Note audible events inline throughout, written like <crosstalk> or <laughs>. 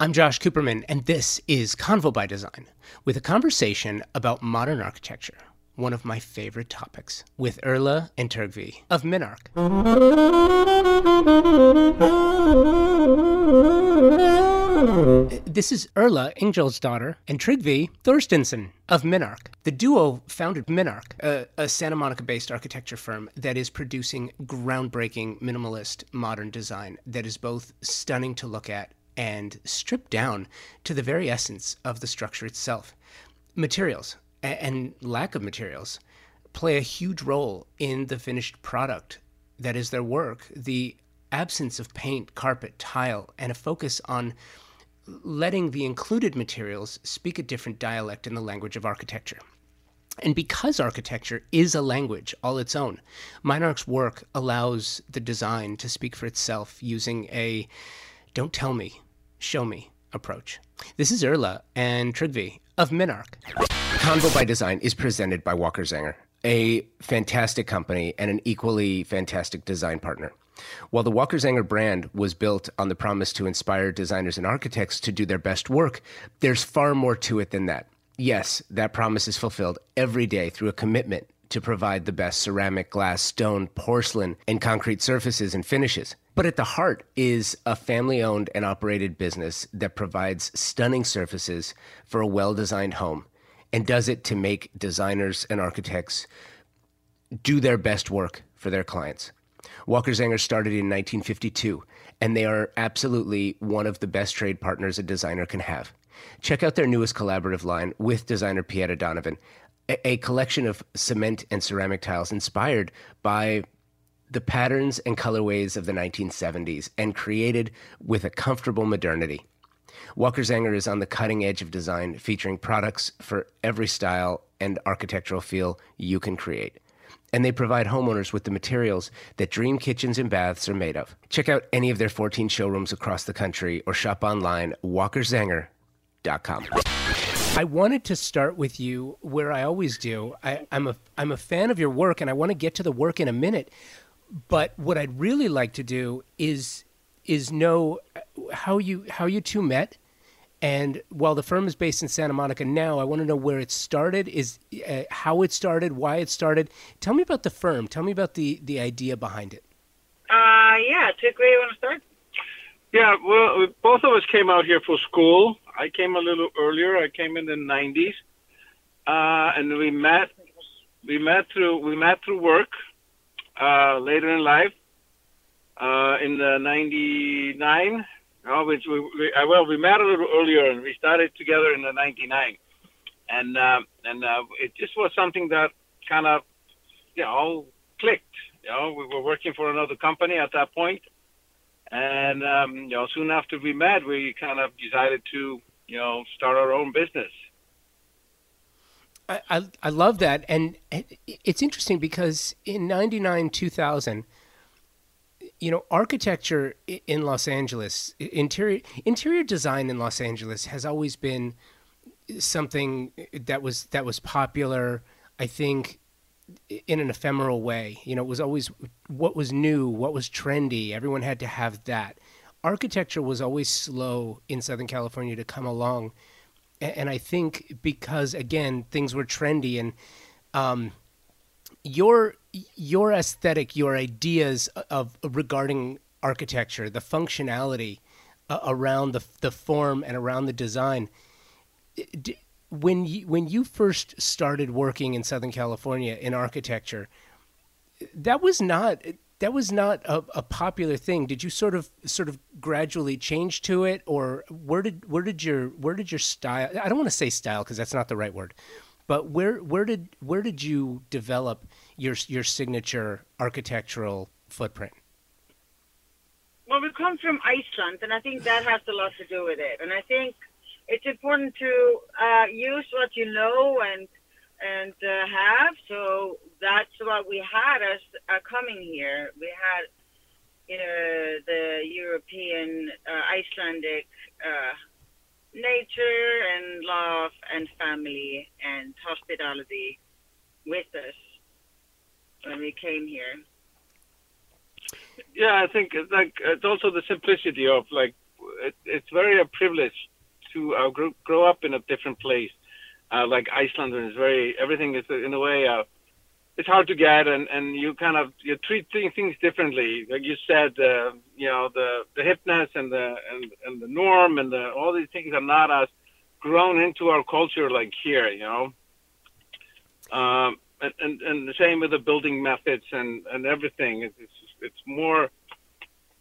I'm Josh Cooperman, and this is Convo by Design, with a conversation about modern architecture, one of my favorite topics, with Erla and Tryggvi of Minarc. This is Erla, Ingjaldsdóttir, and Tryggvi Thorsteinsson of Minarc. The duo founded Minarc, a, a Santa Monica based architecture firm that is producing groundbreaking minimalist modern design that is both stunning to look at and stripped down to the very essence of the structure itself. Materials and lack of materials play a huge role in the finished product that is their work. The absence of paint, carpet, tile, and a focus on letting the included materials speak a different dialect in the language of architecture. And because architecture is a language all its own, Minarc's work allows the design to speak for itself using a don't tell me, show me approach. This is Erla and Tryggvi of Minarc. Convo by Design is presented by Walker Zanger, a fantastic company and an equally fantastic design partner. While the Walker Zanger brand was built on the promise to inspire designers and architects to do their best work, there's far more to it than that. Yes, that promise is fulfilled every day through a commitment to provide the best ceramic, glass, stone, porcelain, and concrete surfaces and finishes. But at the heart is a family owned and operated business that provides stunning surfaces for a well designed home and does it to make designers and architects do their best work for their clients. Walker Zanger started in 1952, and they are absolutely one of the best trade partners a designer can have. Check out their newest collaborative line with designer Pieta Donovan, a collection of cement and ceramic tiles inspired by the patterns and colorways of the 1970s and created with a comfortable modernity. Walker Zanger is on the cutting edge of design, featuring products for every style and architectural feel you can create and they provide homeowners with the materials that dream kitchens and baths are made of. Check out any of their 14 showrooms across the country or shop online walkerzanger.com. I wanted to start with you where I always do. I, am a I'm a fan of your work, and I want to get to the work in a minute. But what I'd really like to do is is know how you how you two met and while the firm is based in Santa Monica now, I want to know where it started, is uh, how it started, why it started. Tell me about the firm. Tell me about the the idea behind it. Uh, yeah, Tick, where you want to start? Yeah, well, both of us came out here for school. I came a little earlier. I came in the '90s, uh, and we met. We met through we met through work uh, later in life. Uh, in the '99, Oh, we, we, uh, well, we met a little earlier, and we started together in the '99, and uh, and uh, it just was something that kind of, you know, clicked. You know, we were working for another company at that point, and um, you know, soon after we met, we kind of decided to, you know, start our own business. I, I, love that, and it's interesting because in '99, 2000 you know, architecture in Los Angeles, interior interior design in Los Angeles has always been something that was that was popular. I think in an ephemeral way. You know, it was always what was new, what was trendy. Everyone had to have that. Architecture was always slow in Southern California to come along, and I think because again things were trendy and um, your your aesthetic, your ideas of regarding architecture, the functionality uh, around the the form and around the design. When you when you first started working in Southern California in architecture, that was not that was not a, a, popular thing. Did you sort of sort of gradually change to it, or where did where did your where did your style? I don't want to say style because that's not the right word, but where where did where did you develop your your signature architectural footprint? Well, we come from Iceland, and I think that has a lot to do with it. And I think it's important to uh, use what you know and and uh, have. So that's what we had as uh, coming here. We had you know the European uh, Icelandic uh, nature and love and family and hospitality with us when we came here. Yeah, I think like it's also the simplicity of like it, it's very a privilege to uh, grow, grow up in a different place, uh, like Iceland, very everything is in a way. Uh, it's hard to get, and, and you kind of you treat things differently. Like you said, uh, you know, the the hipness and the and, and the norm and the all these things are not as grown into our culture like here. You know, um, and, and and the same with the building methods and and everything. It's it's, it's more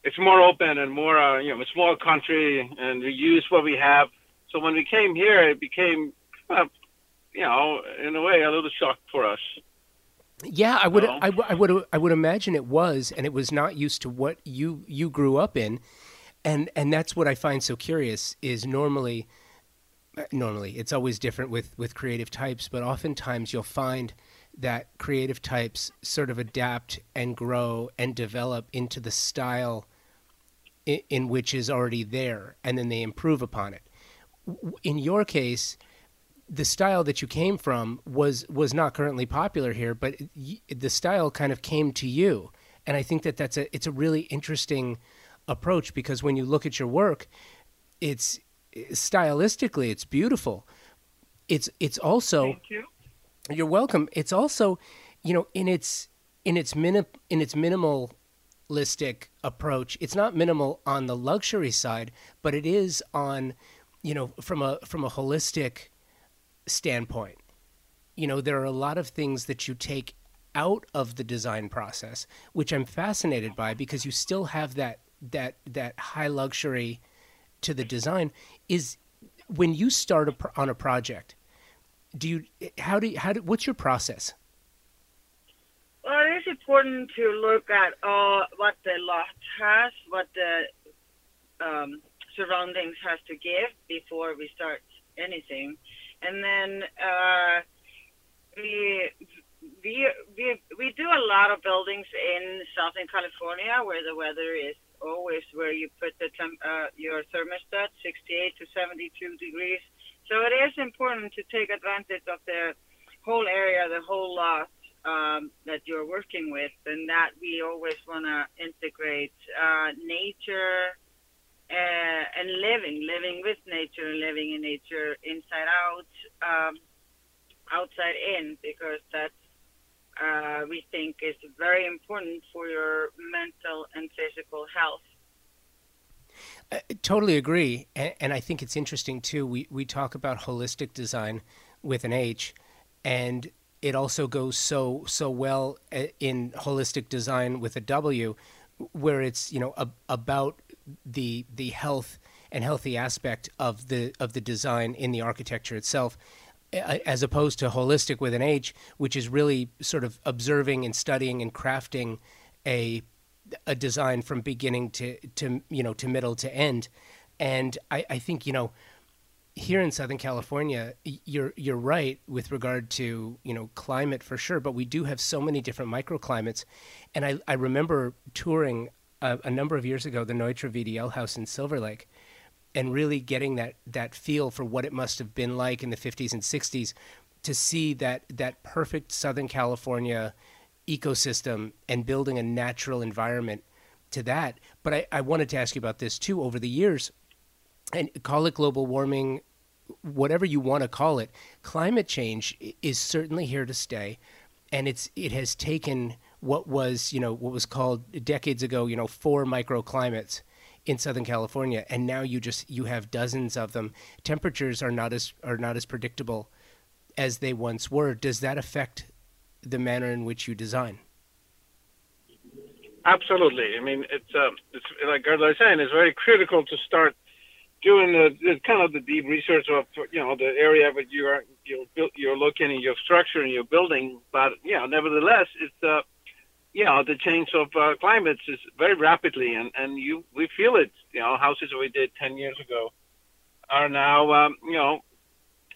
it's more open and more uh, you know a small country, and we use what we have. So when we came here, it became, uh, you know, in a way, a little shock for us. Yeah, I would, I, I would, I would imagine it was, and it was not used to what you you grew up in, and and that's what I find so curious is normally, normally it's always different with with creative types, but oftentimes you'll find that creative types sort of adapt and grow and develop into the style in, in which is already there, and then they improve upon it. In your case, the style that you came from was was not currently popular here, but the style kind of came to you, and I think that that's a it's a really interesting approach because when you look at your work, it's stylistically it's beautiful. It's it's also Thank you. You're welcome. It's also, you know, in its in its minim in its minimalistic approach. It's not minimal on the luxury side, but it is on, you know, from a from a holistic standpoint. You know, there are a lot of things that you take out of the design process, which I'm fascinated by because you still have that that that high luxury to the design is when you start a, on a project do you how do you, how do what's your process well it is important to look at uh, what the lot has what the um, surroundings has to give before we start anything and then uh, we, we, we, we do a lot of buildings in Southern California where the weather is always where you put the temp, uh, your thermostat 68 to 72 degrees. So it is important to take advantage of the whole area, the whole lot um, that you're working with, and that we always want to integrate uh, nature, uh, and living, living with nature, and living in nature, inside out, um, outside in, because that's uh, we think is very important for your mental and physical health. I totally agree, and, and I think it's interesting too. We we talk about holistic design with an H, and it also goes so so well uh, in holistic design with a W, where it's you know a, about the the health and healthy aspect of the of the design in the architecture itself as opposed to holistic with an H, which is really sort of observing and studying and crafting a a design from beginning to to you know to middle to end. And I, I think you know here in Southern California, you're you're right with regard to you know climate for sure, but we do have so many different microclimates. And I I remember touring a, a number of years ago the Neutra VDL house in Silver Lake, and really getting that that feel for what it must have been like in the 50s and 60s to see that that perfect Southern California ecosystem and building a natural environment to that. But I, I wanted to ask you about this too. Over the years, and call it global warming, whatever you want to call it, climate change is certainly here to stay, and it's it has taken what was you know what was called decades ago you know four microclimates in Southern California, and now you just you have dozens of them. Temperatures are not as are not as predictable as they once were. Does that affect the manner in which you design? Absolutely. I mean, it's uh, it's like I was saying, it's very critical to start doing the, the, kind of the deep research of you know the area that you are you're you're at your structure and your building. But yeah, nevertheless, it's uh, you know the change of uh, climates is very rapidly, and and you we feel it. You know, houses we did ten years ago are now um, you know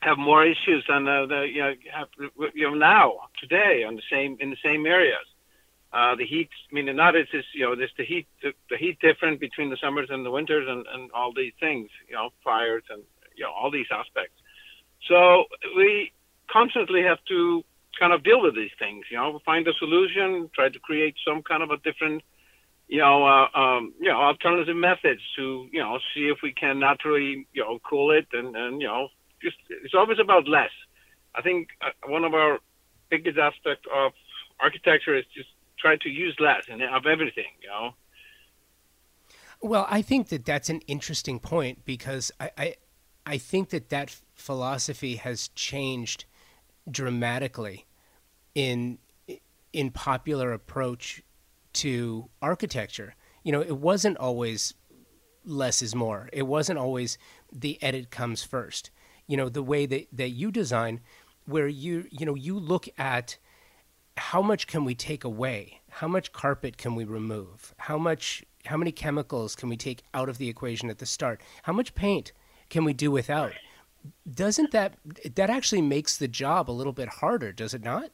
have more issues than uh, the you know have you know now today on the same in the same areas. Uh, the heat, I mean, not it's just, you know, there's the heat, the, the heat different between the summers and the winters and, and all these things, you know, fires and, you know, all these aspects. So we constantly have to kind of deal with these things, you know, find a solution, try to create some kind of a different, you know, uh, um, you know, alternative methods to, you know, see if we can naturally, you know, cool it and, and you know, just it's always about less. I think uh, one of our biggest aspects of architecture is just try to use less and of everything, you know. Well, I think that that's an interesting point because I, I, I think that that philosophy has changed dramatically in in popular approach to architecture. You know, it wasn't always less is more. It wasn't always the edit comes first. You know, the way that, that you design, where you you know you look at how much can we take away? How much carpet can we remove? How much how many chemicals can we take out of the equation at the start? How much paint can we do without? Doesn't that that actually makes the job a little bit harder, does it not?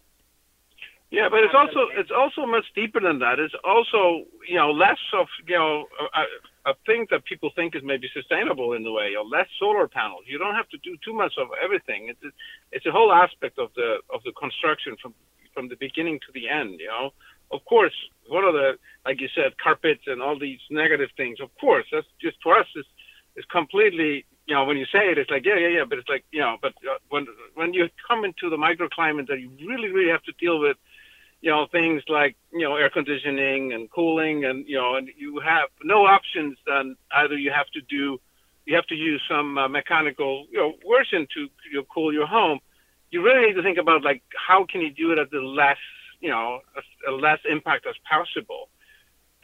Yeah, but it's also it's also much deeper than that. It's also you know less of you know a, a thing that people think is maybe sustainable in the way, or less solar panels. You don't have to do too much of everything. It's it's a whole aspect of the of the construction from from the beginning to the end. You know, of course, one of the like you said, carpets and all these negative things. Of course, that's just for us is is completely you know, when you say it, it's like, yeah, yeah, yeah, but it's like, you know, but uh, when when you come into the microclimate that you really, really have to deal with, you know, things like, you know, air conditioning and cooling and, you know, and you have no options then either you have to do, you have to use some uh, mechanical, you know, version to you know, cool your home. You really need to think about like, how can you do it at the less, you know, a, a less impact as possible.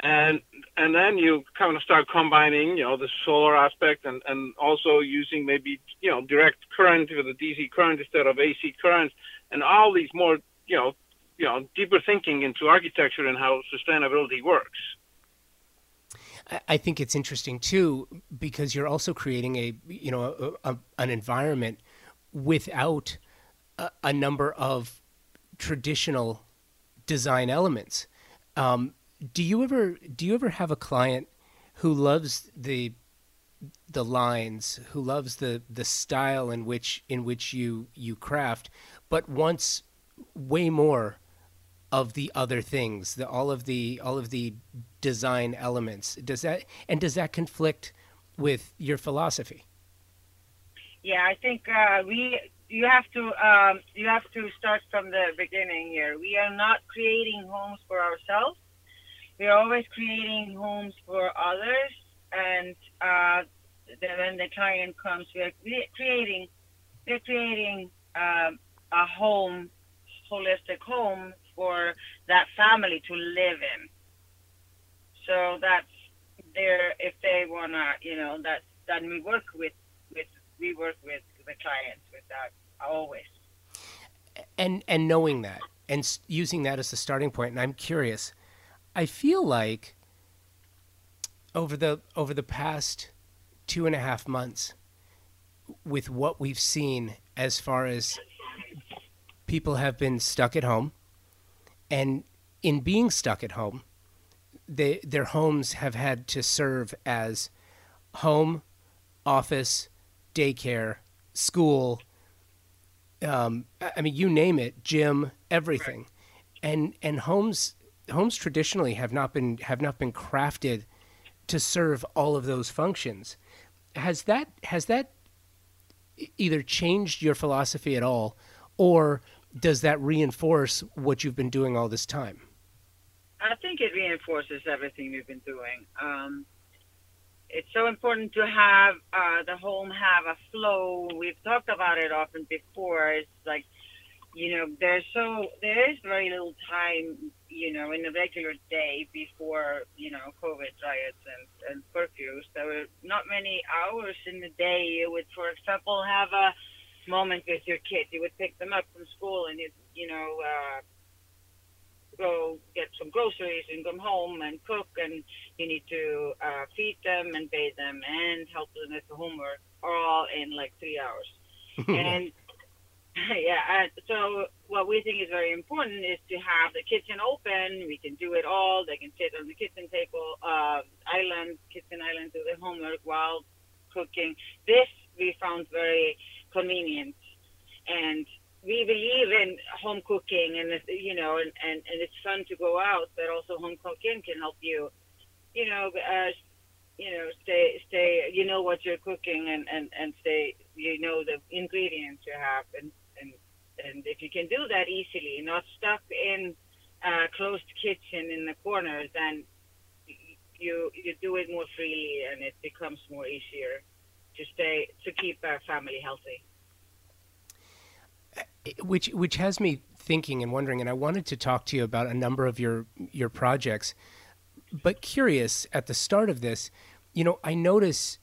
And, and then you kind of start combining, you know, the solar aspect and, and also using maybe, you know, direct current with a DC current instead of AC current and all these more, you know, you know deeper thinking into architecture and how sustainability works. I think it's interesting too because you're also creating a you know a, a, an environment without a, a, number of traditional design elements. Um, do you ever do you ever have a client who loves the the lines, who loves the the style in which in which you you craft, but wants way more of the other things, the all of the all of the design elements. Does that and does that conflict with your philosophy? Yeah, I think uh, we you have to um, you have to start from the beginning here. We are not creating homes for ourselves. We are always creating homes for others, and uh, when the client comes, we are creating we're creating um, a home, holistic home for that family to live in. So that's there if they wanna, you know, that then we work with with we work with the clients with that always. And and knowing that and using that as the starting point, and I'm curious. I feel like over the over the past two and a half months, with what we've seen as far as people have been stuck at home, and in being stuck at home, they, their homes have had to serve as home, office, daycare, school. Um, I mean, you name it, gym, everything, right. and and homes homes traditionally have not been have not been crafted to serve all of those functions. Has that has that either changed your philosophy at all, or does that reinforce what you've been doing all this time? I think it reinforces everything we've been doing. Um, it's so important to have uh, the home have a flow. We've talked about it often before. It's like, you know, there's so there is very little time, you know, in a regular day before you know COVID riots and and curfews. There were not many hours in the day you would, for example, have a moment with your kids. You would pick them up from school and you you know uh, go get some groceries and come home and cook and you need to uh, feed them and bathe them and help them with the homework all in like three hours. <laughs> and <laughs> yeah, so what we think is very important is to have the kitchen open. We can do it all. They can sit on the kitchen table, uh, island, kitchen island, do the homework while cooking. This we found very convenient. And we believe in home cooking and you know and, and, and it's fun to go out but also home cooking can help you you know, uh, you know, stay, stay. You know what you're cooking, and and and stay. You know the ingredients you have, and and if you can do that easily, not stuck in a closed kitchen in the corner, then you you do it more freely, and it becomes more easier to stay to keep our family healthy. Uh, which which has me thinking and wondering, and I wanted to talk to you about a number of your your projects but curious at the start of this, you know, I notice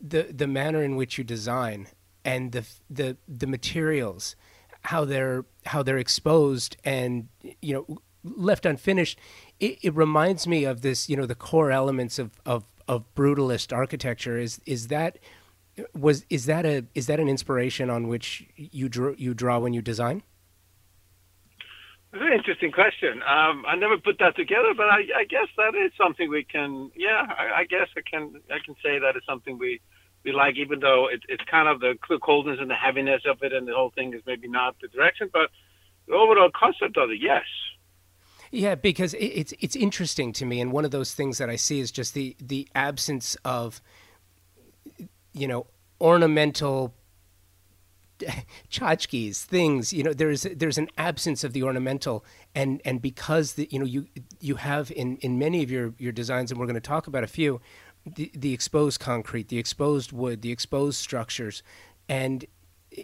the the manner in which you design and the the the materials, how they're how they're exposed and you know left unfinished. It, it reminds me of this, you know, the core elements of of of brutalist architecture. Is is that was is that a is that an inspiration on which you draw you draw when you design? Very interesting question. Um, I never put that together, but I, I, guess that is something we can. Yeah, I, I, guess I can. I can say that is something we we like, even though it, it's kind of the coldness and the heaviness of it, and the whole thing is maybe not the direction. But the overall concept of it, yes. Yeah, because it, it's it's interesting to me, and one of those things that I see is just the the absence of, you know, ornamental tchotchkes, things. You know, there's there's an absence of the ornamental, and and because the you know you you have in in many of your your designs, and we're going to talk about a few, the the exposed concrete, the exposed wood, the exposed structures, and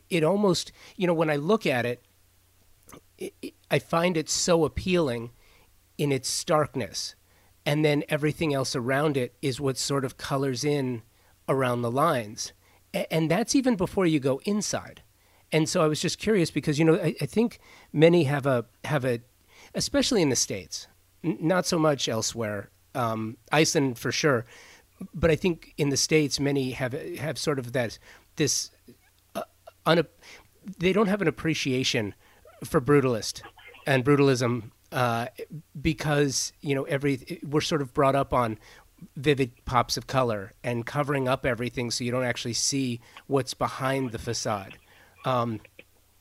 it almost you know when I look at it, it, it I find it so appealing in its starkness, and then everything else around it is what sort of colors in around the lines and that's even before you go inside and so I was just curious because you know I, I think many have a have a, especially in the states, n- not so much elsewhere. Um, Iceland for sure, but I think in the states many have have sort of that this uh, un- they don't have an appreciation for brutalist and brutalism uh, because you know every we're sort of brought up on vivid pops of color and covering up everything so you don't actually see what's behind the facade. Um,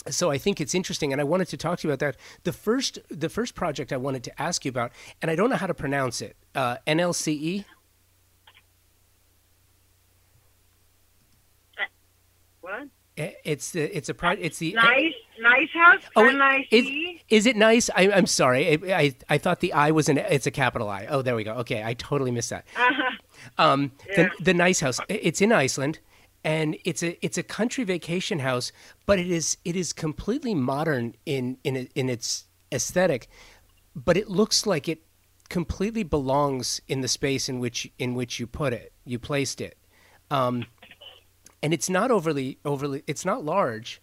so I think it's interesting, and I wanted to talk to you about that. The first, the first project I wanted to ask you about, and I don't know how to pronounce it. Uh, NLCE. What? It's the it's a pro, it's the nice nice house. Oh, N-I-C? is, is it nice? I, am sorry. I, I, I thought the I was an it's a capital I. Oh, there we go. Okay, I totally missed that. Uh-huh. Um, yeah. the the nice house. It's in Iceland and it's a it's a country vacation house, but it is it is completely modern in in in its aesthetic, but it looks like it completely belongs in the space in which in which you put it, you placed it, um, and it's not overly overly it's not large.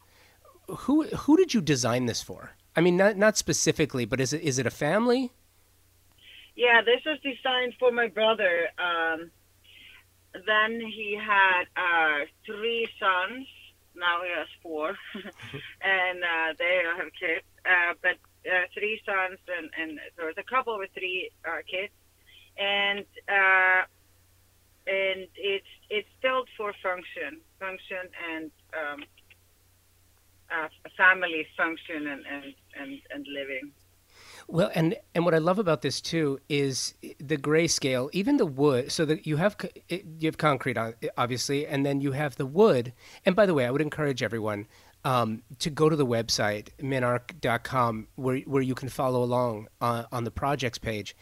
Who who did you design this for? I mean, not not specifically, but is it is it a family? Yeah, this was designed for my brother. Um, then he had uh, three sons. Now he has four, <laughs> and uh, they have kids. Uh, but uh, three sons, and, and there was a couple with three uh, kids, and uh, and it's it's built for function, function, and um, uh, family function, and, and, and, and living. Well, and and what I love about this too is the grayscale, even the wood. So that you have you have concrete, on, obviously, and then you have the wood. And by the way, I would encourage everyone um, to go to the website minarc.com where where you can follow along on, on the projects page.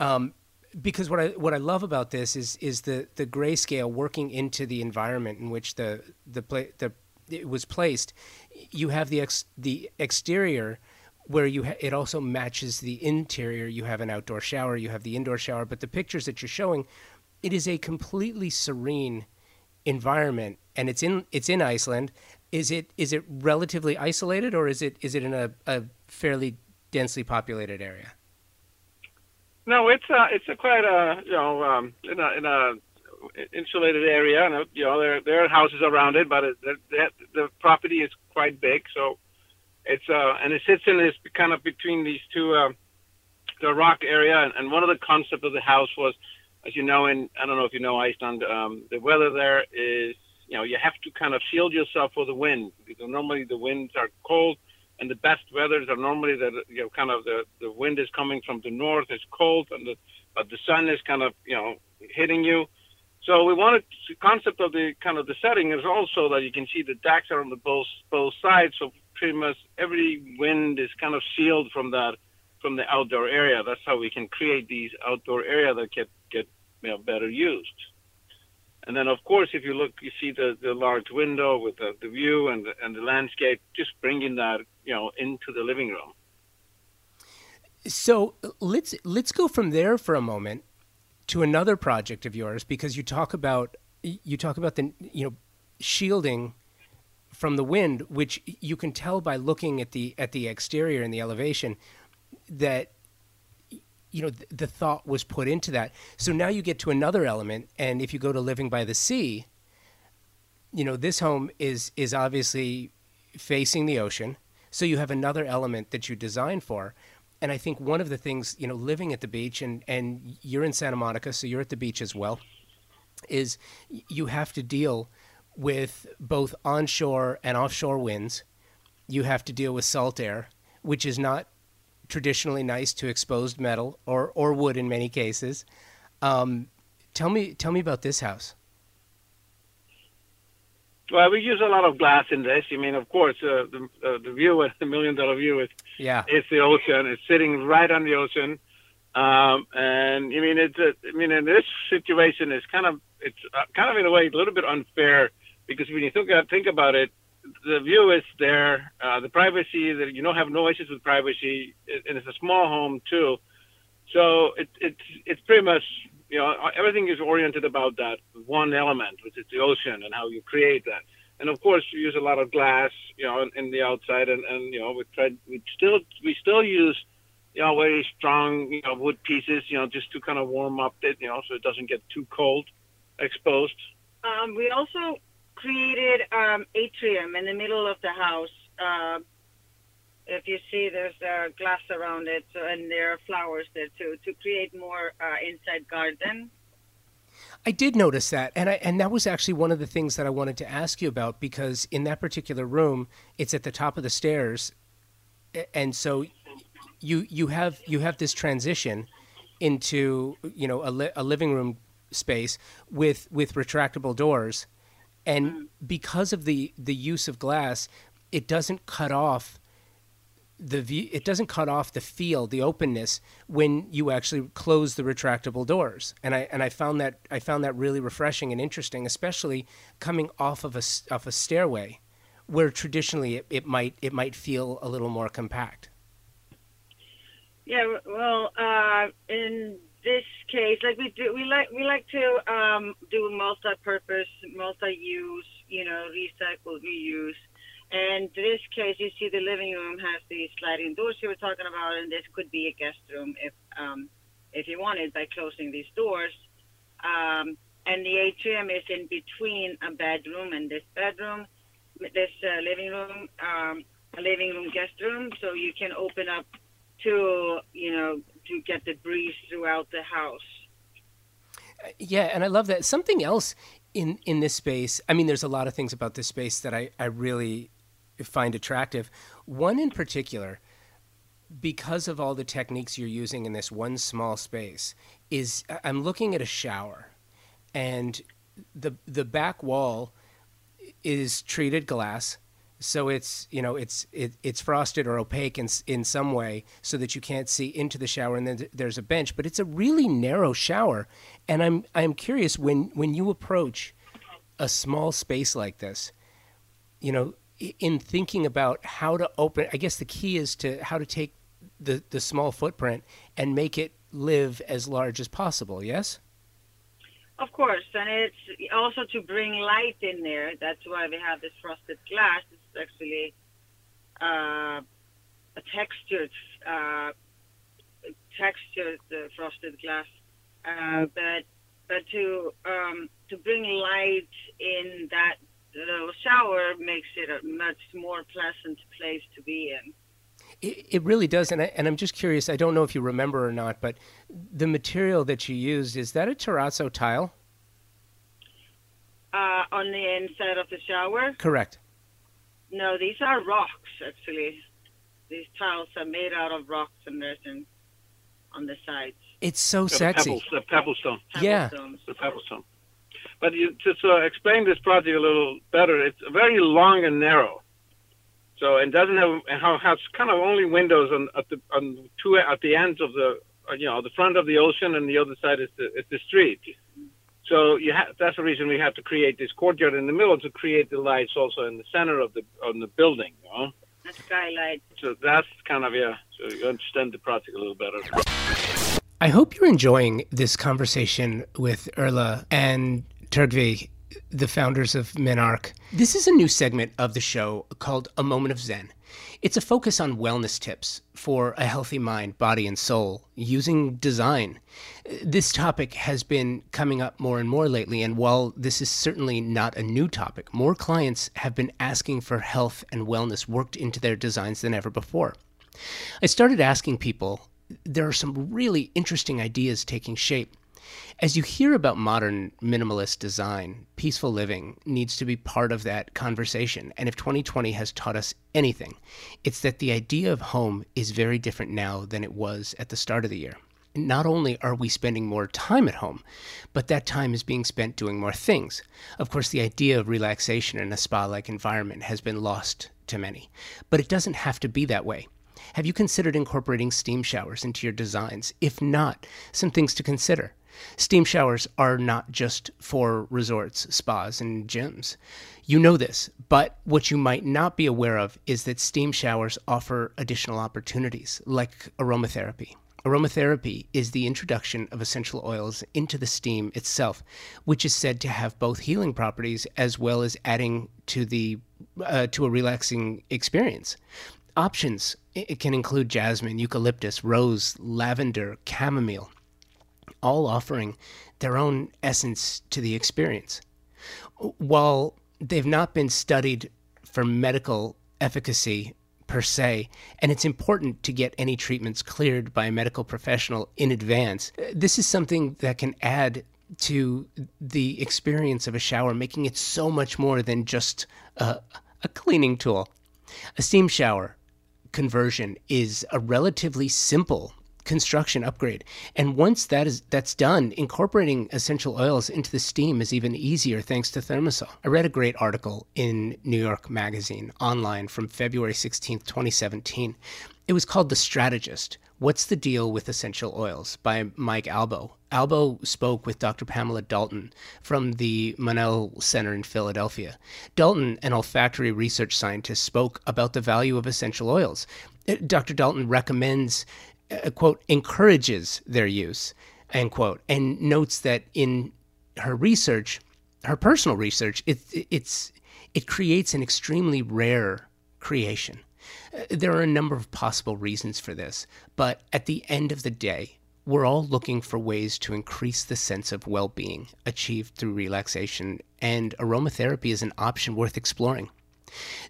Um, because what I what I love about this is is the the grayscale working into the environment in which the the the it was placed. You have the ex, the exterior where you ha- it also matches the interior. You have an outdoor shower, you have the indoor shower, but the pictures that you're showing, it is a completely serene environment, and it's in it's in Iceland. Is it is it relatively isolated, or is it is it in a, a fairly densely populated area? No, it's uh, it's a quite a you know um, in a in a insulated area, and you know there there are houses around it, but it, the, the property is quite big, so it's uh, and it sits in this kind of between these two, uh, the rock area. And, and one of the concepts of the house was, as you know, in I don't know if you know Iceland, um, the weather there is, you know, you have to kind of shield yourself for the wind because normally the winds are cold, and the best weathers are normally that you know kind of the the wind is coming from the north, it's cold, and the but the sun is kind of you know hitting you. So we wanted the concept of the kind of the setting is also that you can see the decks are on the both both sides, so pretty much every wind is kind of shielded from that from the outdoor area. That's how we can create these outdoor area that get get you know, better used. And then, of course, if you look, you see the, the large window with the, the view and the, and the landscape, just bringing that you know into the living room. So let's let's go from there for a moment to another project of yours because you talk about you talk about the you know shielding from the wind, which you can tell by looking at the at the exterior and the elevation that you know the thought was put into that. So now you get to another element, and if you go to living by the sea, you know this home is is obviously facing the ocean, so you have another element that you design for. And I think one of the things, you know, living at the beach, and and you're in Santa Monica, so you're at the beach as well, is you have to deal with both onshore and offshore winds. You have to deal with salt air, which is not traditionally nice to exposed metal or, or wood in many cases. Um, tell me tell me about this house. Well, we use a lot of glass in this. I mean, of course, uh, the uh, the view, <laughs> the million dollar view, is yeah, it's the ocean. It's sitting right on the ocean, um, and I mean, it's a, I mean, in this situation, it's kind of it's uh, kind of in a way a little bit unfair because when you think think about it, the view is there, uh, the privacy that you don't have no issues with privacy, and it's a small home too. So it, it's it's pretty much you know everything is oriented about that one element, which is the ocean and how you create that. And of course, we use a lot of glass, you know, in, in the outside, and, and you know we tried we still we still use you know very strong you know wood pieces, you know, just to kind of warm up it, you know, so it doesn't get too cold exposed. Um, we also created um, atrium in the middle of the house. Uh, if you see, there's uh, glass around it, so, and there are flowers there too, to create more uh, inside garden. I did notice that, and I and that was actually one of the things that I wanted to ask you about because in that particular room, it's at the top of the stairs, and so you you have you have this transition into you know a, li- a living room space with with retractable doors and because of the the use of glass, it doesn't cut off the view. It doesn't cut off the feel, the openness when you actually close the retractable doors. And I and I found that I found that really refreshing and interesting, especially coming off of a off a stairway, where traditionally it, it might it might feel a little more compact. Yeah, well, uh, in this case, like we do, we like we like to um, do multi-purpose, multi-use, you know, recycle, reuse. And this case, you see the living room has these sliding doors you were talking about, and this could be a guest room if um, if you wanted by closing these doors. Um, and the atrium is in between a bedroom and this bedroom, this uh, living room, um, a living room guest room, so you can open up to you know to get the breeze throughout the house. Uh, yeah, and I love that. Something else in in this space. I mean, there's a lot of things about this space that I I really find attractive. One in particular, because of all the techniques you're using in this one small space, is uh, I'm looking at a shower, and the the back wall is treated glass so it's you know it's it, it's frosted or opaque in in some way so that you can't see into the shower and then there's a bench but it's a really narrow shower. And i'm i'm curious when when you approach a small space like this you know in thinking about how to open i guess the key is to how to take the the small footprint and make it live as large as possible yes? Of course, and it's also to bring light in there. That's why we have this frosted glass actually uh, a textured uh, textured frosted glass, uh, but but to um, to bring light in that little shower makes it a much more pleasant place to be in. It, it really does, and I, and I'm just curious. I don't know if you remember or not, but the material that you used is that a terrazzo tile? Uh, on the inside of the shower. Correct. No, these are rocks actually. These tiles are made out of rocks and resin on the sides. It's so The sexy. pebbles, the pebblestone. Yeah. Pebblestones. The pebblestone. But you, to, to explain this project a little better, it's very long and narrow. So it doesn't have it has kind of only windows on at the on two at the ends of the uh, you know the front of the ocean and the other side is the is the street. So you ha- that's the reason we have to create this courtyard in the middle to create the lights also in the center of the on the building. You know? A skylight. So that's kind of yeah. So you understand the project a little better. I hope you're enjoying this conversation with Erla and Tryggvi, the founders of Minarc. This is a new segment of the show called A Moment of Zen. It's a focus on wellness tips for a healthy mind, body, and soul using design. This topic has been coming up more and more lately, and while this is certainly not a new topic, more clients have been asking for health and wellness worked into their designs than ever before. I started asking people, there are some really interesting ideas taking shape. As you hear about modern minimalist design, peaceful living needs to be part of that conversation. And if 2020 has taught us anything, it's that the idea of home is very different now than it was at the start of the year. Not only are we spending more time at home, but that time is being spent doing more things. Of course, the idea of relaxation in a spa like environment has been lost to many, but it doesn't have to be that way. Have you considered incorporating steam showers into your designs? If not, some things to consider. Steam showers are not just for resorts, spas, and gyms. You know this, but what you might not be aware of is that steam showers offer additional opportunities, like aromatherapy. Aromatherapy is the introduction of essential oils into the steam itself, which is said to have both healing properties as well as adding to the uh, to a relaxing experience. Options it can include jasmine, eucalyptus, rose, lavender, chamomile, all offering their own essence to the experience. While they've not been studied for medical efficacy per se, and it's important to get any treatments cleared by a medical professional in advance, this is something that can add to the experience of a shower, making it so much more than just a, a cleaning tool. A steam shower conversion is a relatively simple construction upgrade. And once that is that's done, incorporating essential oils into the steam is even easier thanks to Thermosol. I read a great article in New York Magazine online from February 16th, 2017. It was called The Strategist. What's the deal with essential oils by Mike Albo. Albo spoke with Dr. Pamela Dalton from the Monell Center in Philadelphia. Dalton, an olfactory research scientist, spoke about the value of essential oils. Uh, Dr. Dalton recommends uh, quote, encourages their use, end quote, and notes that in her research, her personal research, it, it's, it creates an extremely rare creation. Uh, There are a number of possible reasons for this, but at the end of the day, we're all looking for ways to increase the sense of well being achieved through relaxation, and aromatherapy is an option worth exploring.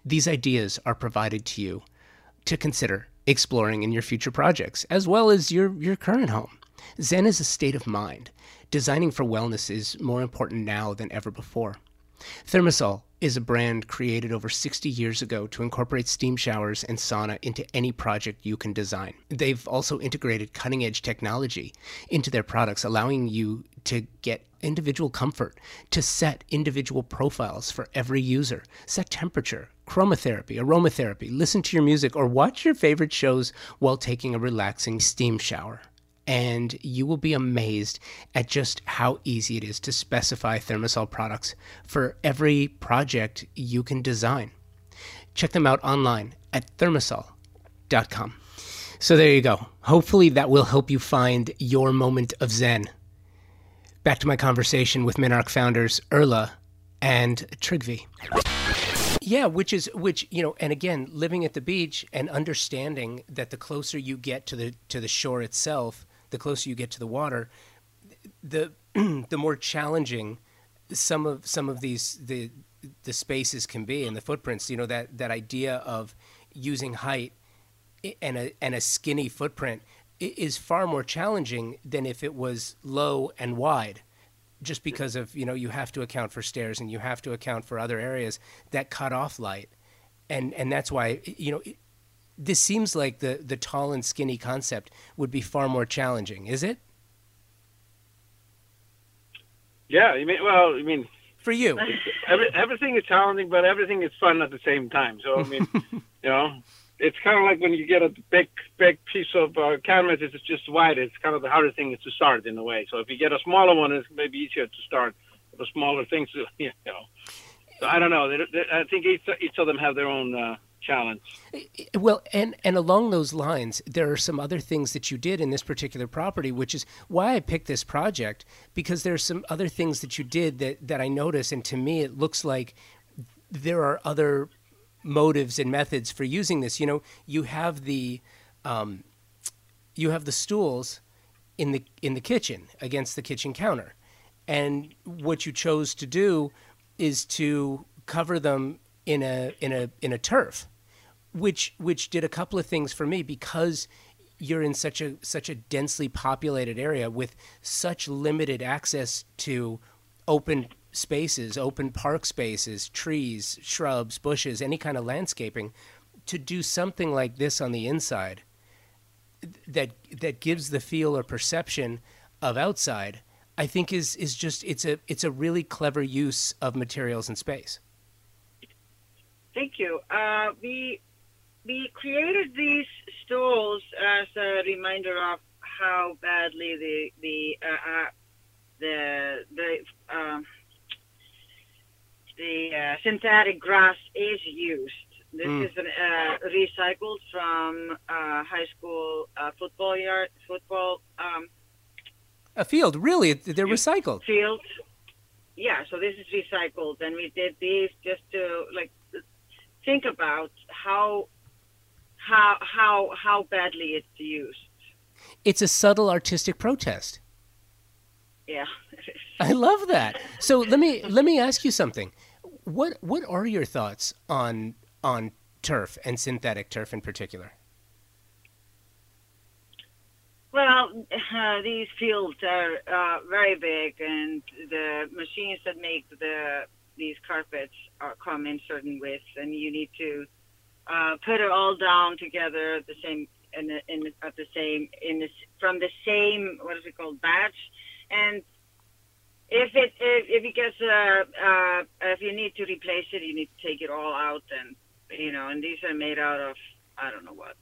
These ideas are provided to you to consider exploring in your future projects, as well as your, your current home. Zen is a state of mind. Designing for wellness is more important now than ever before. Thermosol is a brand created over 60 years ago to incorporate steam showers and sauna into any project you can design. They've also integrated cutting edge technology into their products, allowing you to get individual comfort, to set individual profiles for every user, set temperature, chromotherapy, aromatherapy, listen to your music, or watch your favorite shows while taking a relaxing steam shower and you will be amazed at just how easy it is to specify Thermosol products for every project you can design. Check them out online at thermosol.com. So there you go. Hopefully that will help you find your moment of zen. Back to my conversation with Minarc founders Erla and Tryggvi. Yeah, which is which you know, and again, living at the beach and understanding that the closer you get to the to the shore itself, the closer you get to the water, the <clears throat> the more challenging some of some of these the the spaces can be and the footprints. You know that that idea of using height and a and a skinny footprint is far more challenging than if it was low and wide just because of you know you have to account for stairs and you have to account for other areas that cut off light and and that's why you know this seems like the the tall and skinny concept would be far more challenging is it Yeah, you mean well, I mean for you? <laughs> every, everything is challenging, but everything is fun at the same time. So I mean, <laughs> you know, it's kind of like when you get a big big piece of uh, canvas, it's just wide. It's kind of the hardest thing is to start in a way. So if you get a smaller one, it's maybe easier to start. The smaller things, <laughs> you know. So I don't know. They, they, I think each each of them have their own. Uh, challenge. Well, and and along those lines, there are some other things that you did in this particular property, which is why I picked this project because there are some other things that you did that that I noticed, and to me, it looks like there are other motives and methods for using this. You know, you have the um, you have the stools in the in the kitchen against the kitchen counter, and what you chose to do is to cover them in a in a in a turf, which which did a couple of things for me because you're in such a such a densely populated area with such limited access to open spaces, open park spaces, trees, shrubs, bushes, any kind of landscaping, to do something like this on the inside that that gives the feel or perception of outside, I think is is just it's a it's a really clever use of materials and space. Thank you. Uh, we we created these stools as a reminder of how badly the the uh, uh, the the uh, the uh, synthetic grass is used. This mm. is an, uh, recycled from high school football yard football. Um, a field, really? They're recycled. Field. Yeah, so this is recycled, and we did these just to like think about how how how how badly it's used. It's a subtle artistic protest. Yeah. <laughs> I love that. So let me let me ask you something. What what are your thoughts on on turf and synthetic turf in particular? Well, uh, <laughs> these fields are uh, very big, and the machines that make the these carpets are, come in certain widths, and you need to uh, put it all down together at the same in, in at the same in this from the same what is it called batch, and if it if, if it gets uh, uh, if you need to replace it, you need to take it all out, and you know, and these are made out of I don't know what.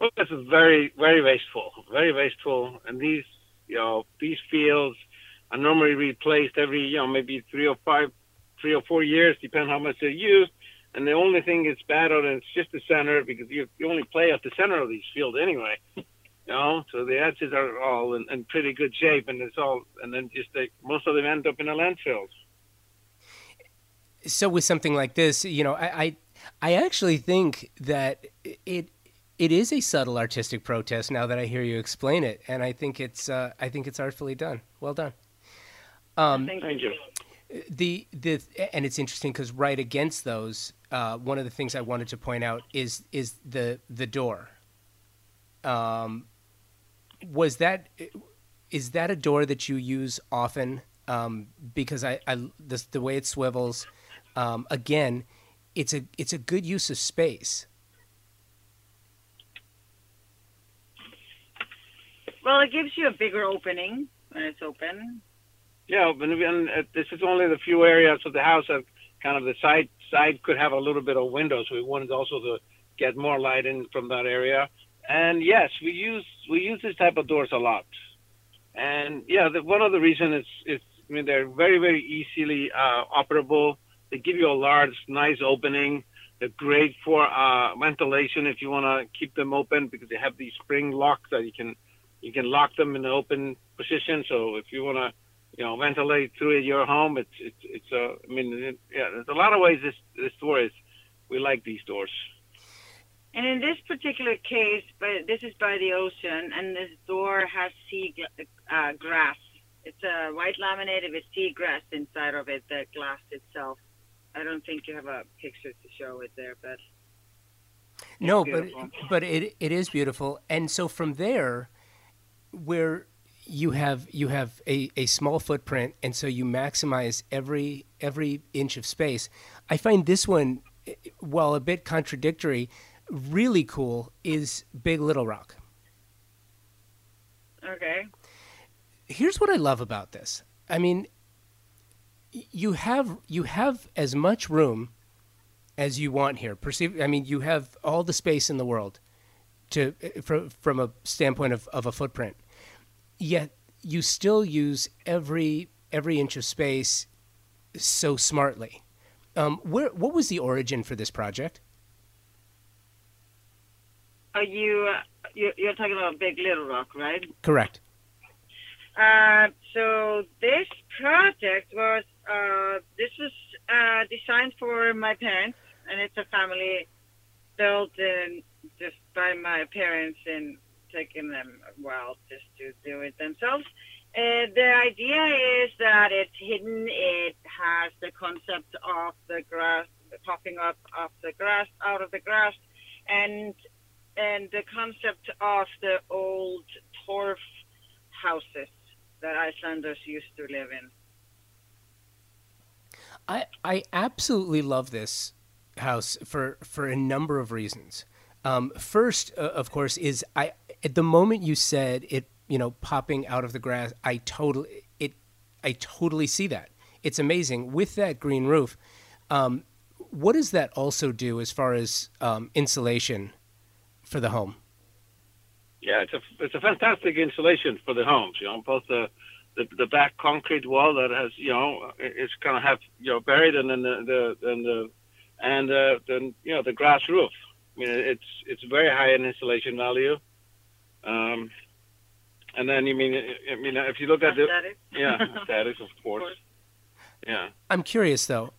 Well, this is very very wasteful, very wasteful, and these you know these fields are normally replaced every you know maybe three or five three or four years, depending how much they're used. And the only thing that's bad on it is just the center because you, you only play at the center of these fields anyway. You know, so the edges are all in, in pretty good shape, and it's all, and then just they, most of them end up in the landfills. So with something like this, you know, I, I, I actually think that it it is a subtle artistic protest now that I hear you explain it, and I think it's uh, I think it's artfully done. Well done. Um, Thank you the the and it's interesting because right against those, uh, one of the things I wanted to point out is is the the door. Um, was that is that a door that you use often? Um, because I, I the, the way it swivels, um, again, it's a it's a good use of space. Well, it gives you a bigger opening when it's open. Yeah, but and uh, this is only the few areas of the house that kind of the side side could have a little bit of window, so we wanted also to get more light in from that area. And yes, we use we use this type of doors a lot. And yeah, the, one of the reasons is is I mean they're very very easily uh, operable. They give you a large, nice opening. They're great for uh, ventilation if you want to keep them open because they have these spring locks that you can you can lock them in the open position. So if you want to you know, ventilate through your home. It's it's it's a. Uh, I mean, it, yeah, there's a lot of ways this this door is. We like these doors. And in this particular case, but this is by the ocean, and this door has sea uh, grass. It's a white laminated with sea grass inside of it. The glass itself. I don't think you have a picture to show it there, but no, but but it it is beautiful. And so from there, where you have you have a, a small footprint and so you maximize every every inch of space i find this one while a bit contradictory really cool is big little rock okay here's what i love about this i mean you have you have as much room as you want here. Perceive, I mean, you have all the space in the world to eh, from from a standpoint of, of a footprint. Yet you still use every every inch of space so smartly. Um, where what was the origin for this project? Are you, uh, you you're talking about Big Little Rock, right? Correct. Uh, so this project was uh, this was uh, designed for my parents, and it's a family built in just by my parents and taking them a while just to do it themselves. Uh, the idea is that it's hidden. It has the concept of the grass popping up off the grass, out of the grass, and and the concept of the old torf houses that Icelanders used to live in. I I absolutely love this house for for a number of reasons. Um, first, uh, of course, is I at the moment you said it, you know, popping out of the grass. I totally it, I totally see that. It's amazing with that green roof. Um, what does that also do as far as um, insulation for the home? Yeah, it's a it's a fantastic insulation for the homes. You know, both the the, the back concrete wall that has you know it's kind of have you know buried, and then the the and the and uh, then you know the grass roof. I mean, it's it's very high in insulation value. Um, and then you mean I mean if you look at the yeah <laughs> statics of course. of course. Yeah. I'm curious though.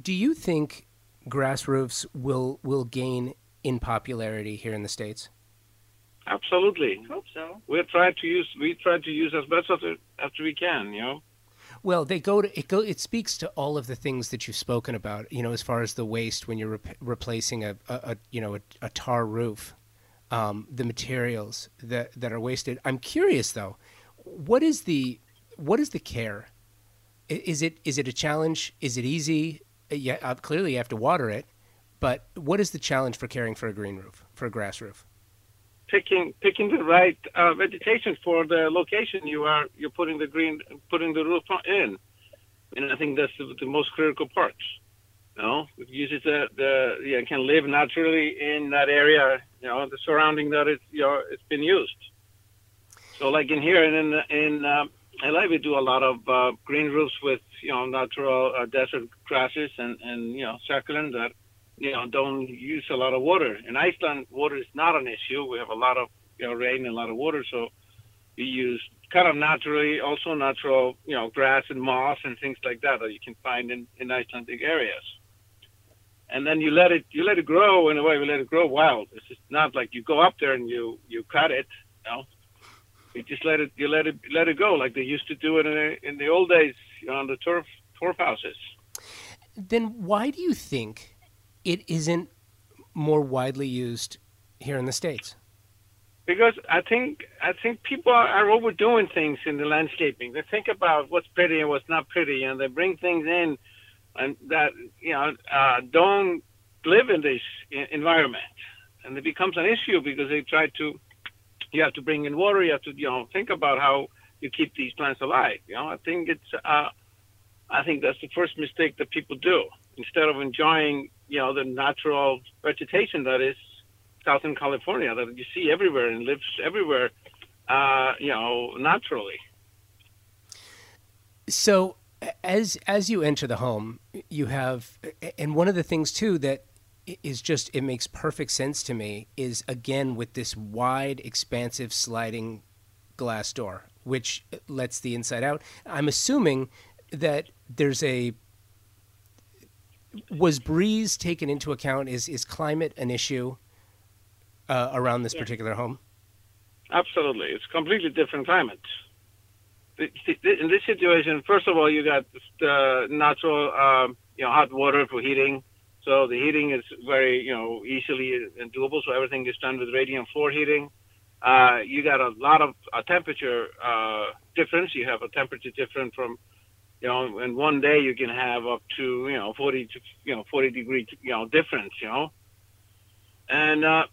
Do you think grass roofs will will gain in popularity here in the states? Absolutely. I hope so. We try to use we try to use as much as, as we can, you know. Well, they go to it. Go. It speaks to all of the things that you've spoken about. You know, as far as the waste when you're re- replacing a, a, a, you know a, a tar roof, um, the materials that that are wasted. I'm curious though, what is the what is the care? Is it is it a challenge? Is it easy? Yeah, uh, clearly you have to water it, but what is the challenge for caring for a green roof, for a grass roof? picking picking the right uh, vegetation for the location you are you're putting the green putting the roof in, and I think that's the, the most critical part. Know, it uses the yeah can live naturally in that area. You know, the surrounding that it's you know it's been used. So like in here in in um, LA, we do a lot of uh, green roofs with you know natural uh, desert grasses and and you know succulent that you know, don't use a lot of water. In Iceland, water is not an issue. We have a lot of, you know, rain and a lot of water, so we use kind of naturally, also natural, you know, grass and moss and things like that that you can find in, in Icelandic areas. And then you let it, you let it grow in a way. We let it grow wild. It's just not like you go up there and you you cut it. You know, you just let it, you let it, let it go like they used to do it in the, in the old days you know, on the turf turf houses. Then why do you think it isn't more widely used here in the states? Because I think I think people are, are overdoing things in the landscaping. They think about what's pretty and what's not pretty, and they bring things in and that you know uh, don't live in this environment, and it becomes an issue because they try to. You have to bring in water. You have to you know think about how you keep these plants alive. You know, I think it's. Uh, I think that's the first mistake that people do. Instead of enjoying you know the natural vegetation that is Southern California that you see everywhere and lives everywhere, uh, you know, naturally. So as as you enter the home, you have, and one of the things too that is just it makes perfect sense to me is again with this wide, expansive sliding glass door, which lets the inside out. I'm assuming that there's a was breeze taken into account? Is is climate an issue uh, around this yeah. particular home? Absolutely, it's completely different climate. In this situation, first of all, you got the natural, um, you know, hot water for heating. So the heating is very, you know, easily and doable. So everything is done with radiant floor heating. Uh, you got a lot of uh, temperature uh, difference. You have a temperature difference from you know, in one day you can have up to, you know, 40 to, you know, 40 degree, you know, difference, you know. And, uh,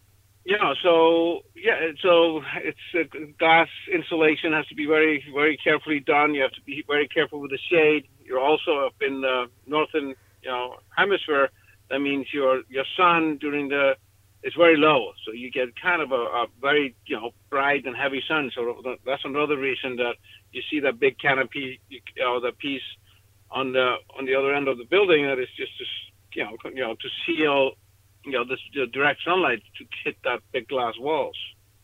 yeah, so yeah, so it's uh, glass insulation has to be very, very carefully done. You have to be very careful with the shade. You're also up in the northern, you know, hemisphere. That means your your sun during the it's very low, so you get kind of a, a very you know bright and heavy sun. So that's another reason that you see that big canopy, you know, the piece on the on the other end of the building that is just to, you know you know to seal you know this the direct sunlight to hit that big glass walls.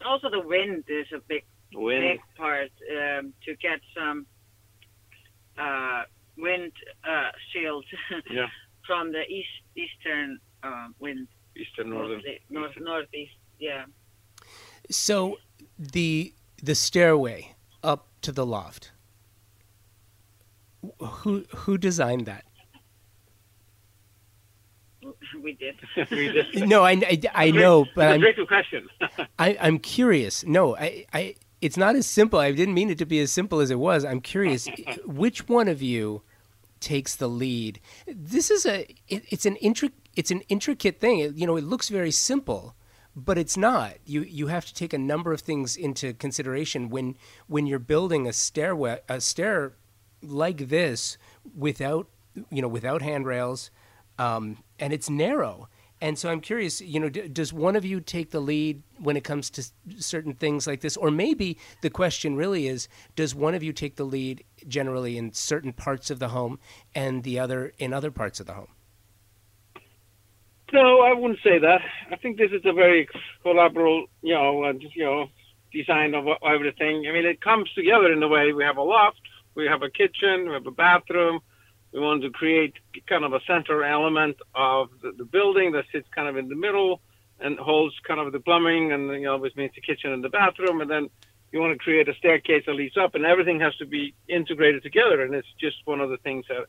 Also, the wind is a big Wind. big part um, to get some uh, wind uh, shield <laughs> Yeah, from the east eastern uh, wind, eastern northern. north northeast. Yeah. So the the stairway up to the loft. Who who designed that? <laughs> We did. <laughs> We just- <laughs> No, I, I, I know, but It's a I'm great question. I, I'm curious. No, I, I it's not as simple. I didn't mean it to be as simple as it was. I'm curious. which one of you takes the lead? This is a it, it's an intric it's an intricate thing. It, you know, it looks very simple, but it's not. You you have to take a number of things into consideration when when you're building a stairway a stair like this without you know without handrails um, and it's narrow. And so I'm curious, you know, d- does one of you take the lead when it comes to s- certain things like this, or maybe the question really is, does one of you take the lead generally in certain parts of the home and the other in other parts of the home? No, I wouldn't say that. I think this is a very collaborative, you know, uh, you know, design of everything. I mean, it comes together in a way. We have a loft, we have a kitchen, we have a bathroom. We wanted to create kind of a center element of the, the building that sits kind of in the middle and holds kind of the plumbing and you know, which means the kitchen and the bathroom. And then you want to create a staircase that leads up, and everything has to be integrated together. And it's just one of the things that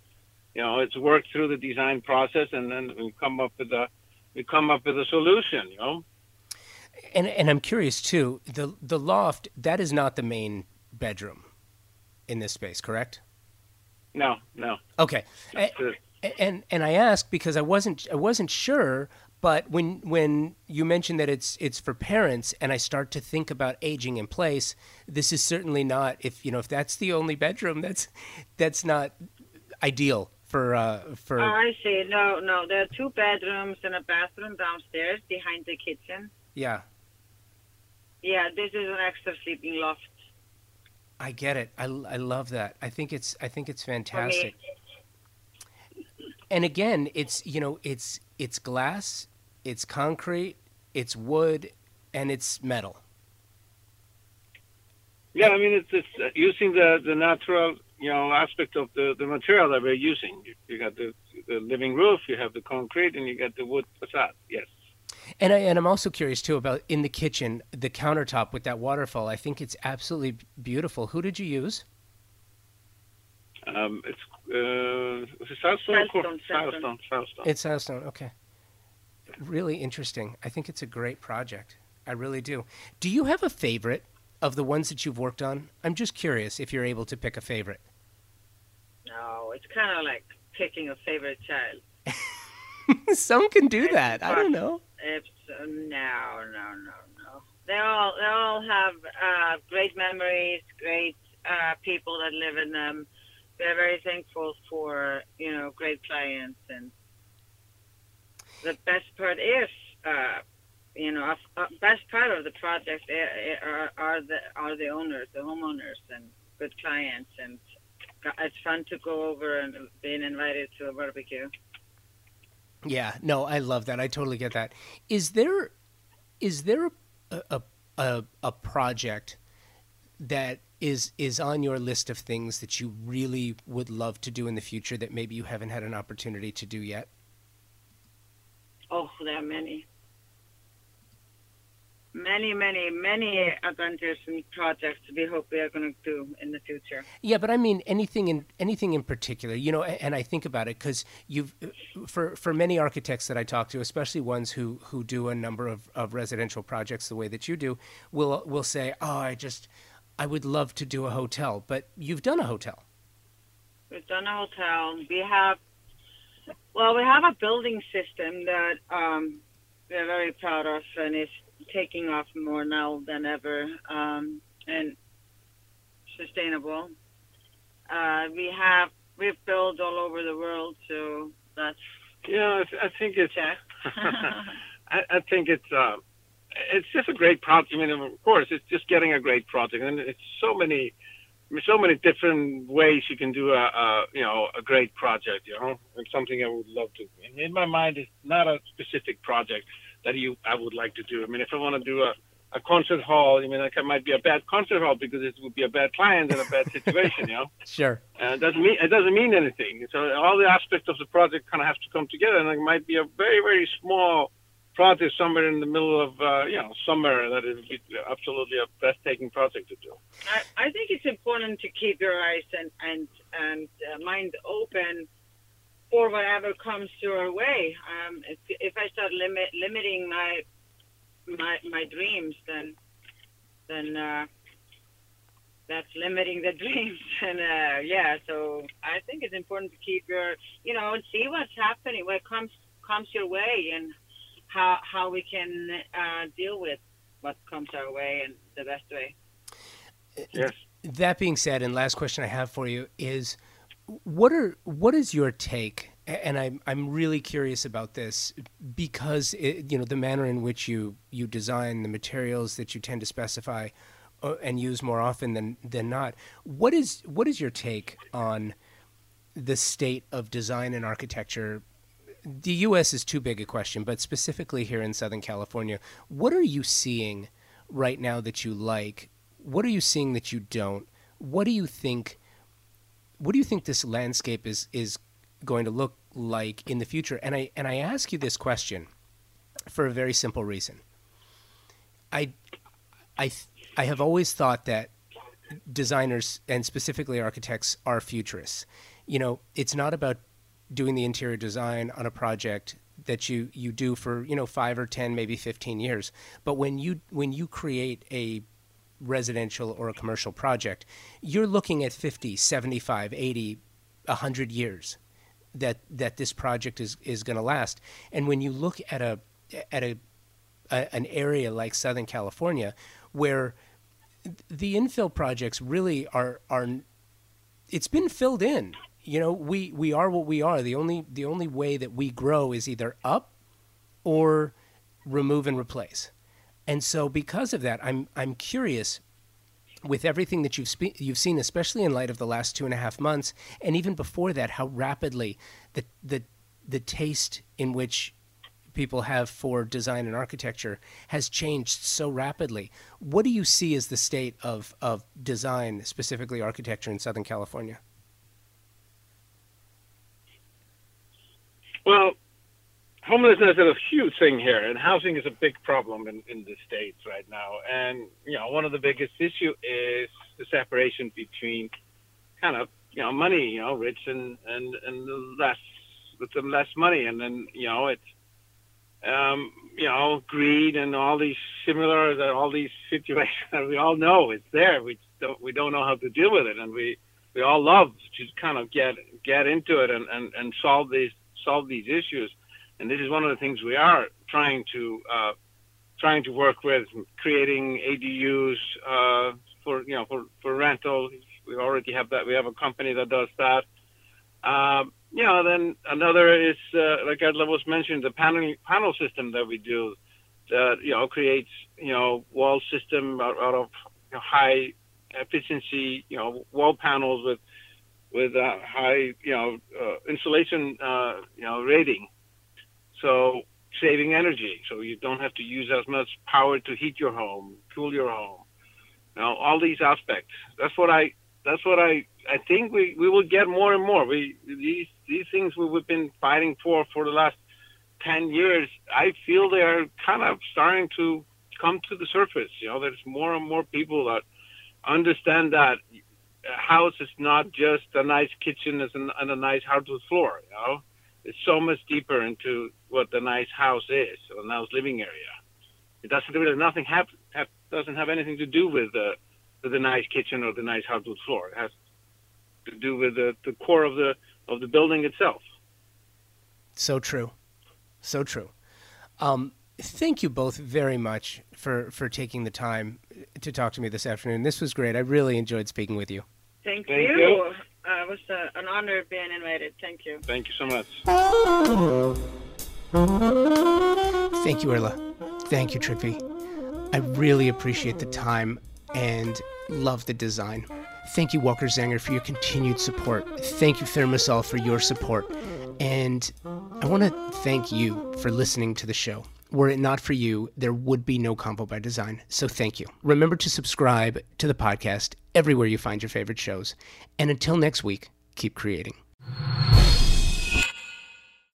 you know it's worked through the design process, and then we come up with a we come up with a solution. You know. And and I'm curious too. The the loft that is not the main bedroom in this space, correct? No, no. Okay. A- uh, and and I ask because I wasn't I wasn't sure, but when when you mentioned that it's it's for parents, and I start to think about aging in place, this is certainly not if you know if that's the only bedroom, that's that's not ideal for uh, for. Oh, I see. No, no. There are two bedrooms and a bathroom downstairs behind the kitchen. yeah, Yeah, this is an extra sleeping loft I get it. I, I love that. I think it's I think it's fantastic. And again, it's you know it's it's glass, it's concrete, it's wood, and it's metal. yeah, I mean, it's, it's uh, using the, the natural, you know, aspect of the, the material that we're using. You, you got the, the living roof, you have the concrete, and you got the wood facade. Yes. And I and I'm also curious too about in the kitchen, the countertop with that waterfall. I think it's absolutely beautiful. Who did you use? Um, it's uh, is it Silestone. Silestone, Silestone. Silestone. It's Silestone. Okay. Really interesting. I think it's a great project. I really do. Do you have a favorite of the ones that you've worked on? I'm just curious if you're able to pick a favorite. No, it's kind of like picking a favorite child. <laughs> Some can do that. I don't know. Uh, no, no, no, no. They all they all have uh, great memories, great uh, people that live in them. They're very thankful for you know great clients, and the best part is uh, you know a, a best part of the project are, are, are the are the owners, the homeowners, and good clients, and it's fun to go over and being invited to a barbecue. Yeah, no, I love that. I totally get that. Is there is there a a a, a project that is is on your list of things that you really would love to do in the future that maybe you haven't had an opportunity to do yet? Oh, there are many. Many, many, many adventures and projects we hope we are going to do in the future. Yeah, but I mean anything in anything in particular, you know. And I think about it because you've, for for many architects that I talk to, especially ones who who do a number of, of residential projects the way that you do, will will say, "Oh, I just, I would love to do a hotel," but you've done a hotel. We've done a hotel. We have, well, we have a building system that um, we're very proud of, and it's taking off more now than ever, um, and sustainable. Uh, we have we've built all over the world, so that's Yeah, I, th- I think it's. <laughs> <laughs> I, I think it's. Uh, it's just a great project. I mean, of course, it's just getting a great project, and it's so many, so many different ways you can do a, a you know, a great project. You know, and something I would love to. In my mind, it's not a specific project that you I would like to do. I mean, if I want to do a a concert hall, I mean, like it might be a bad concert hall because it would be a bad client and a bad situation. You know. <laughs> Sure. Uh, it doesn't mean it doesn't mean anything. So all the aspects of the project kind of have to come together, and it might be a very very small project somewhere in the middle of uh, you know somewhere that is absolutely a breathtaking project to do. I, I think it's important to keep your eyes and and and uh, mind open for whatever comes your way. Um, if, if I start limit limiting my my my dreams, then then uh, that's limiting the <laughs> dreams. And uh, yeah, so I think it's important to keep your you know and see what's happening, what comes comes your way, and how how we can uh, deal with what comes our way and the best way. Yes. That being said, and last question I have for you is, what are what is your take? And I'm I'm really curious about this because it, you know the manner in which you you design the materials that you tend to specify uh, and use more often than than not. What is what is your take on the state of design and architecture? The U.S. is too big a question, but specifically here in Southern California, what are you seeing right now that you like? What are you seeing that you don't? What do you think? What do you think this landscape is is going to look like in the future? And I and I ask you this question for a very simple reason. I I I have always thought that designers and specifically architects are futurists. You know, it's not about doing the interior design on a project that you you do for, you know, 5 or 10 maybe 15 years, but when you when you create a residential or a commercial project, you're looking at 50, 75, 80, 100 years that that this project is is going to last. And when you look at a at a, a an area like Southern California where the infill projects really are are it's been filled in. You know, we we are what we are. The only the only way that we grow is either up or remove and replace. And so because of that, I'm I'm curious with everything that you've spe- you've seen, especially in light of the last two and a half months, and even before that, how rapidly the the the taste in which people have for design and architecture has changed so rapidly. What do you see as the state of of design, specifically architecture in Southern California? Well, homelessness is a huge thing here, and housing is a big problem in, in the states right now. And you know, one of the biggest issue is the separation between kind of you know money, you know, rich and and and less with the less money, and then you know it's um, you know greed and all these similar all these situations that we all know it's there. We don't we don't know how to deal with it, and we we all love to kind of get get into it and and, and solve these solve these issues and this is one of the things we are trying to uh, trying to work with, creating ADUs uh, for you know for, for rental. We already have that. We have a company that does that. Um, you know, then another is uh, like Erla was mentioned, the panel panel system that we do that you know creates you know wall system out, out of you know, high efficiency you know wall panels with with uh, high you know uh, insulation uh, you know rating so saving energy, so you don't have to use as much power to heat your home, cool your home. Now, all these aspects. That's what I. That's what I. I think we, we will get more and more. We these these things we've been fighting for for the last ten years. I feel they are kind of starting to come to the surface. You know, there's more and more people that understand that a house is not just a nice kitchen and a nice hardwood floor. You know, it's so much deeper into what the nice house is, a nice living area. It doesn't really nothing have, have doesn't have anything to do with the with the nice kitchen or the nice hardwood floor. It has to do with the, the core of the of the building itself. So true, so true. Um, thank you both very much for, for taking the time to talk to me this afternoon. This was great. I really enjoyed speaking with you. Thank, Thank you. you. Uh, it was uh, an honor being invited. Thank you. Thank you so much. Thank you, Erla. Thank you, Tryggvi. I really appreciate the time and love the design. Thank you, Walker Zanger, for your continued support. Thank you, ThermaSol, for your support. And I want to thank you for listening to the show. Were it not for you, there would be no Combo by Design. So thank you. Remember to subscribe to the podcast everywhere you find your favorite shows. And until next week, keep creating.